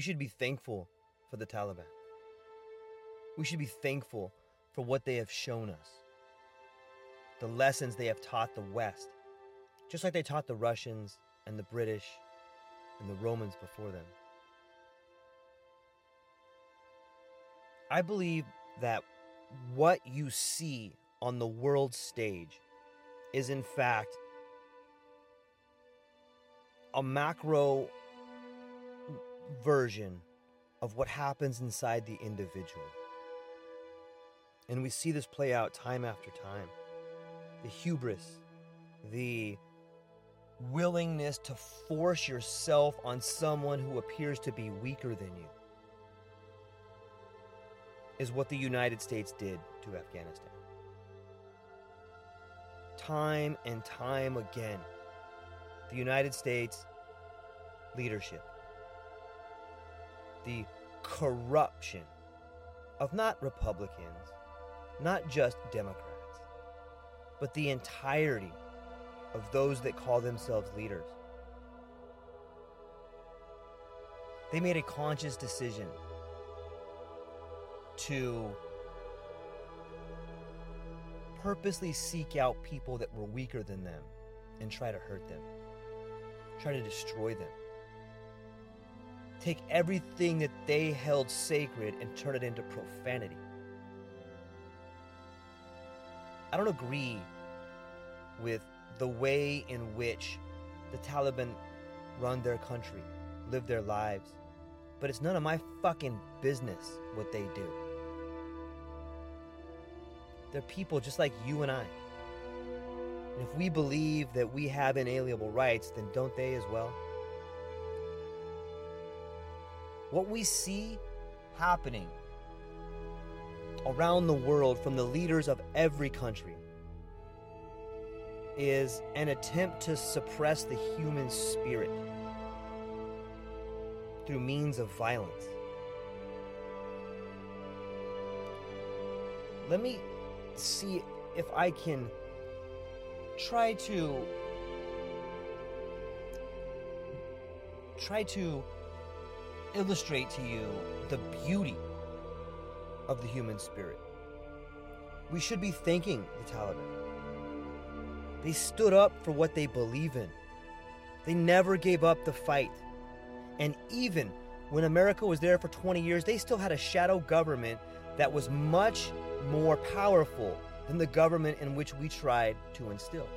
We should be thankful for the Taliban. We should be thankful for what they have shown us, the lessons they have taught the West, just like they taught the Russians and the British and the Romans before them. I believe that what you see on the world stage is, in fact, a macro version of what happens inside the individual. And we see this play out time after time. The hubris, the willingness to force yourself on someone who appears to be weaker than you is what the United States did to Afghanistan. Time and time again, the United States leadership the corruption of not Republicans, not just Democrats, but the entirety of those that call themselves leaders. They made a conscious decision to purposely seek out people that were weaker than them and try to hurt them, try to destroy them take everything that they held sacred and turn it into profanity. I don't agree with the way in which the Taliban run their country, live their lives, but it's none of my fucking business what they do. They're people just like you and I. And if we believe that we have inalienable rights, then don't they as well? What we see happening around the world from the leaders of every country is an attempt to suppress the human spirit through means of violence. Let me see if I can try to try to illustrate to you the beauty of the human spirit. We should be thanking the Taliban. They stood up for what they believe in. They never gave up the fight. And even when America was there for 20 years, they still had a shadow government that was much more powerful than the government in which we tried to instill.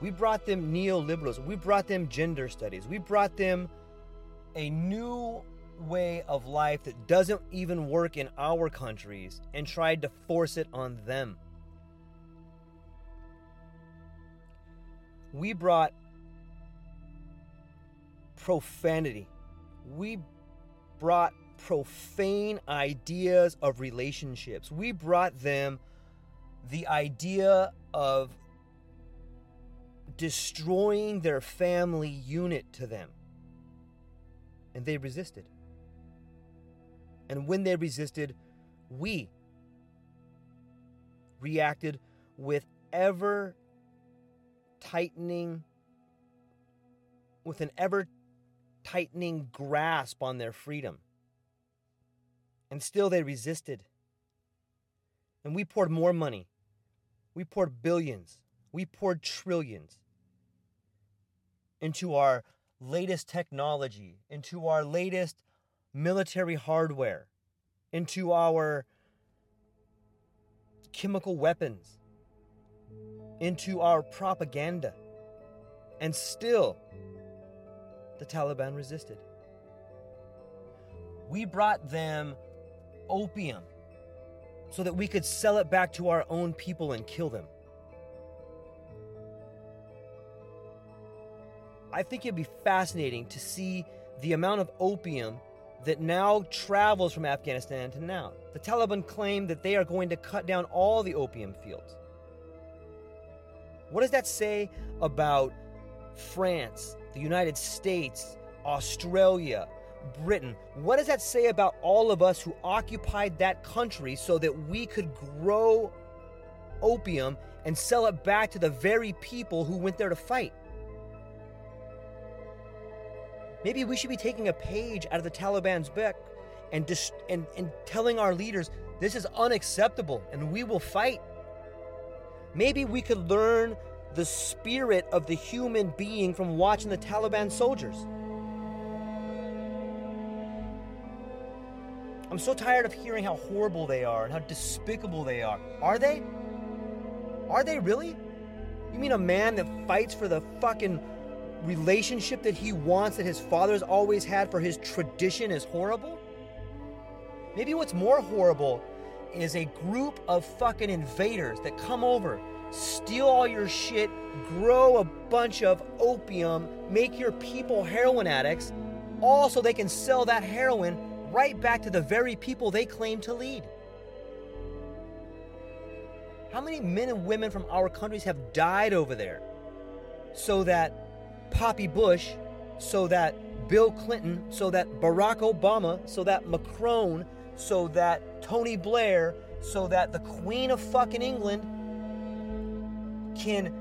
We brought them neoliberalism. We brought them gender studies. We brought them a new way of life that doesn't even work in our countries and tried to force it on them. We brought profanity. We brought profane ideas of relationships. We brought them the idea of destroying their family unit to them. And they resisted. And when they resisted, we reacted with ever tightening, with an ever tightening grasp on their freedom. And still they resisted. And we poured more money. We poured billions. We poured trillions into our latest technology, into our latest military hardware, into our chemical weapons, into our propaganda. And still, the Taliban resisted. We brought them opium so that we could sell it back to our own people and kill them. I think it'd be fascinating to see the amount of opium that now travels from Afghanistan to now. The Taliban claim that they are going to cut down all the opium fields. What does that say about France, the United States, Australia, Britain? What does that say about all of us who occupied that country so that we could grow opium and sell it back to the very people who went there to fight? Maybe we should be taking a page out of the Taliban's book and, dis- and, and telling our leaders this is unacceptable and we will fight. Maybe we could learn the spirit of the human being from watching the Taliban soldiers. I'm so tired of hearing how horrible they are and how despicable they are. Are they? Are they really? You mean a man that fights for the fucking relationship that he wants that his father's always had for his tradition is horrible? Maybe what's more horrible is a group of fucking invaders that come over, steal all your shit, grow a bunch of opium, make your people heroin addicts, all so they can sell that heroin right back to the very people they claim to lead. How many men and women from our countries have died over there so that Poppy Bush, so that Bill Clinton, so that Barack Obama, so that Macron, so that Tony Blair, so that the Queen of fucking England can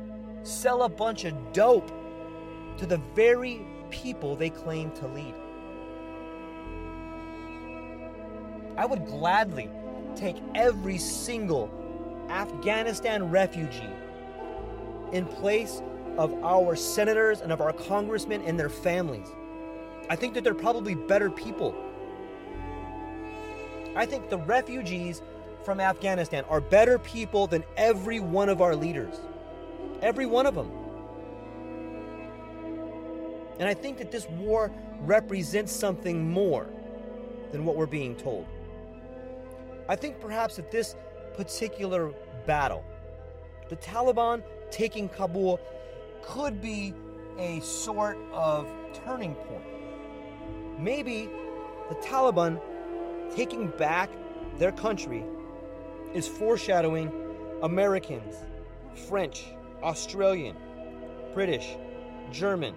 sell a bunch of dope to the very people they claim to lead. I would gladly take every single Afghanistan refugee in place of our senators and of our congressmen and their families. I think that they're probably better people. I think the refugees from Afghanistan are better people than every one of our leaders. Every one of them. And I think that this war represents something more than what we're being told. I think perhaps that this particular battle, the Taliban taking Kabul, could be a sort of turning point. Maybe the Taliban taking back their country is foreshadowing Americans, French, Australian, British, German,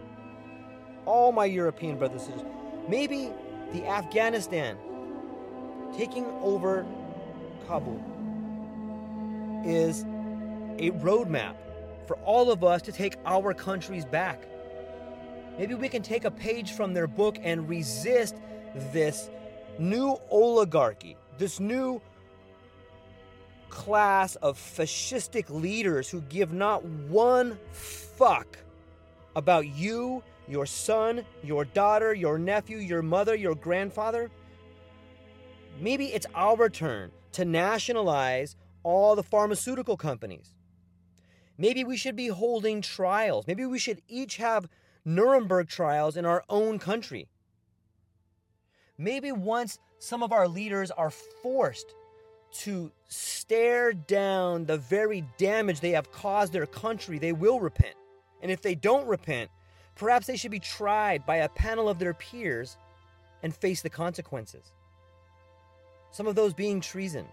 all my European brothers and sisters. Maybe the Afghanistan taking over Kabul is a roadmap for all of us to take our countries back. Maybe we can take a page from their book and resist this new oligarchy, this new class of fascistic leaders who give not one fuck about you, your son, your daughter, your nephew, your mother, your grandfather. Maybe it's our turn to nationalize all the pharmaceutical companies. Maybe we should be holding trials. Maybe we should each have Nuremberg trials in our own country. Maybe once some of our leaders are forced to stare down the very damage they have caused their country, they will repent. And if they don't repent, perhaps they should be tried by a panel of their peers and face the consequences. some of those being treason.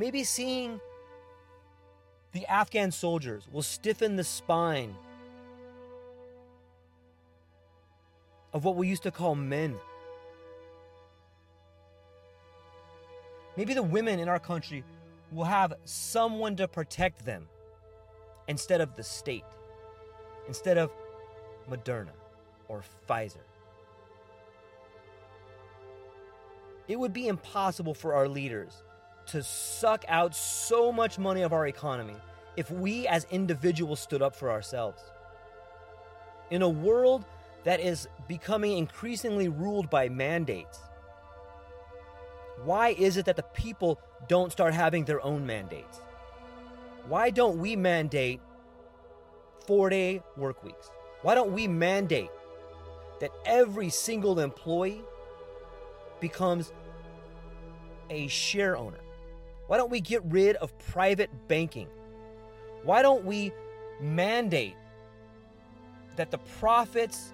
Maybe seeing the Afghan soldiers will stiffen the spine of what we used to call men. Maybe the women in our country will have someone to protect them instead of the state, instead of Moderna or Pfizer. It would be impossible for our leaders to suck out so much money of our economy if we as individuals stood up for ourselves. In a world that is becoming increasingly ruled by mandates, why is it that the people don't start having their own mandates? Why don't we mandate four day work weeks? Why don't we mandate that every single employee becomes a share owner? Why don't we get rid of private banking? Why don't we mandate that the profits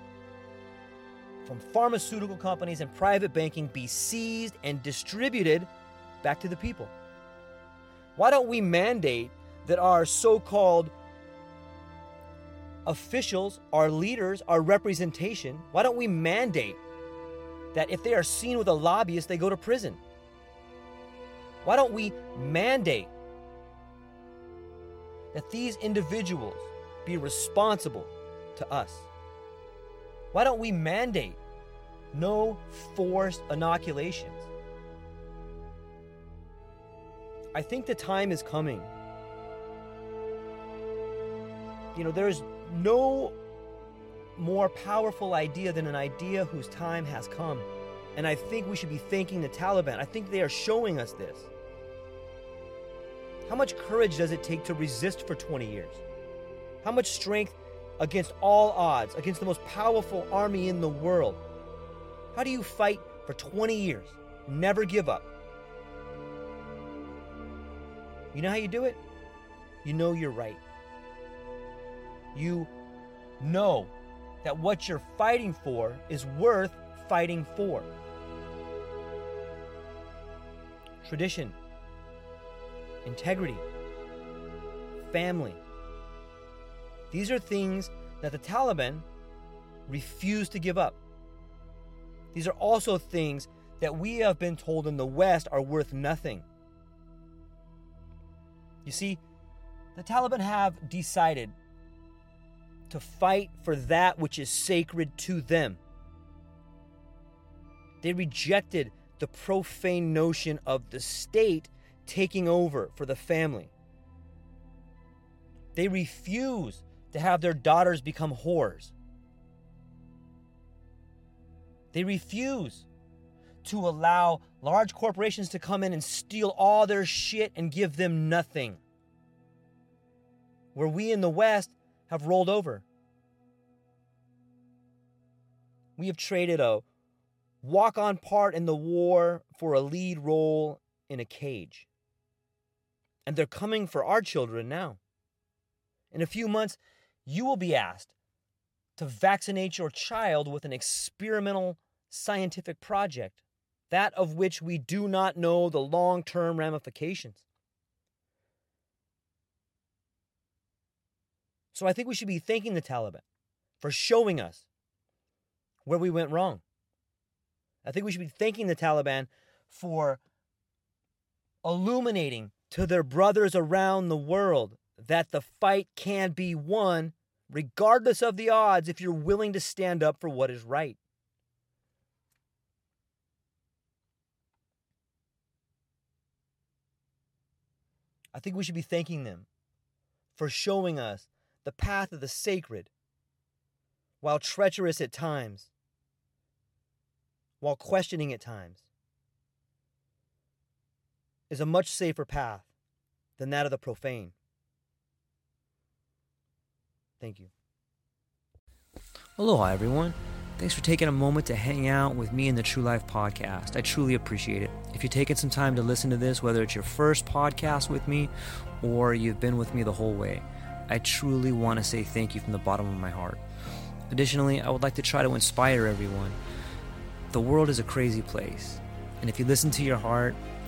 from pharmaceutical companies and private banking be seized and distributed back to the people? Why don't we mandate that our so called officials, our leaders, our representation, why don't we mandate that if they are seen with a lobbyist, they go to prison? Why don't we mandate that these individuals be responsible to us? Why don't we mandate no forced inoculations? I think the time is coming. You know, there's no more powerful idea than an idea whose time has come. And I think we should be thanking the Taliban. I think they are showing us this. How much courage does it take to resist for 20 years? How much strength against all odds, against the most powerful army in the world? How do you fight for 20 years? Never give up. You know how you do it? You know you're right. You know that what you're fighting for is worth fighting for. Tradition integrity, family. These are things that the Taliban refuse to give up. These are also things that we have been told in the West are worth nothing. You see, the Taliban have decided to fight for that which is sacred to them. They rejected the profane notion of the state taking over for the family. They refuse to have their daughters become whores. They refuse to allow large corporations to come in and steal all their shit and give them nothing. Where we in the West have rolled over. We have traded a walk on part in the war for a lead role in a cage. And they're coming for our children now. In a few months, you will be asked to vaccinate your child with an experimental scientific project, that of which we do not know the long term ramifications. So I think we should be thanking the Taliban for showing us where we went wrong. I think we should be thanking the Taliban for illuminating to their brothers around the world that the fight can be won regardless of the odds if you're willing to stand up for what is right. I think we should be thanking them for showing us the path of the sacred, while treacherous at times, while questioning at times is a much safer path than that of the profane. Thank you. Aloha, everyone. Thanks for taking a moment to hang out with me in the True Life podcast. I truly appreciate it. If you're taking some time to listen to this, whether it's your first podcast with me or you've been with me the whole way, I truly want to say thank you from the bottom of my heart. Additionally, I would like to try to inspire everyone the world is a crazy place. And if you listen to your heart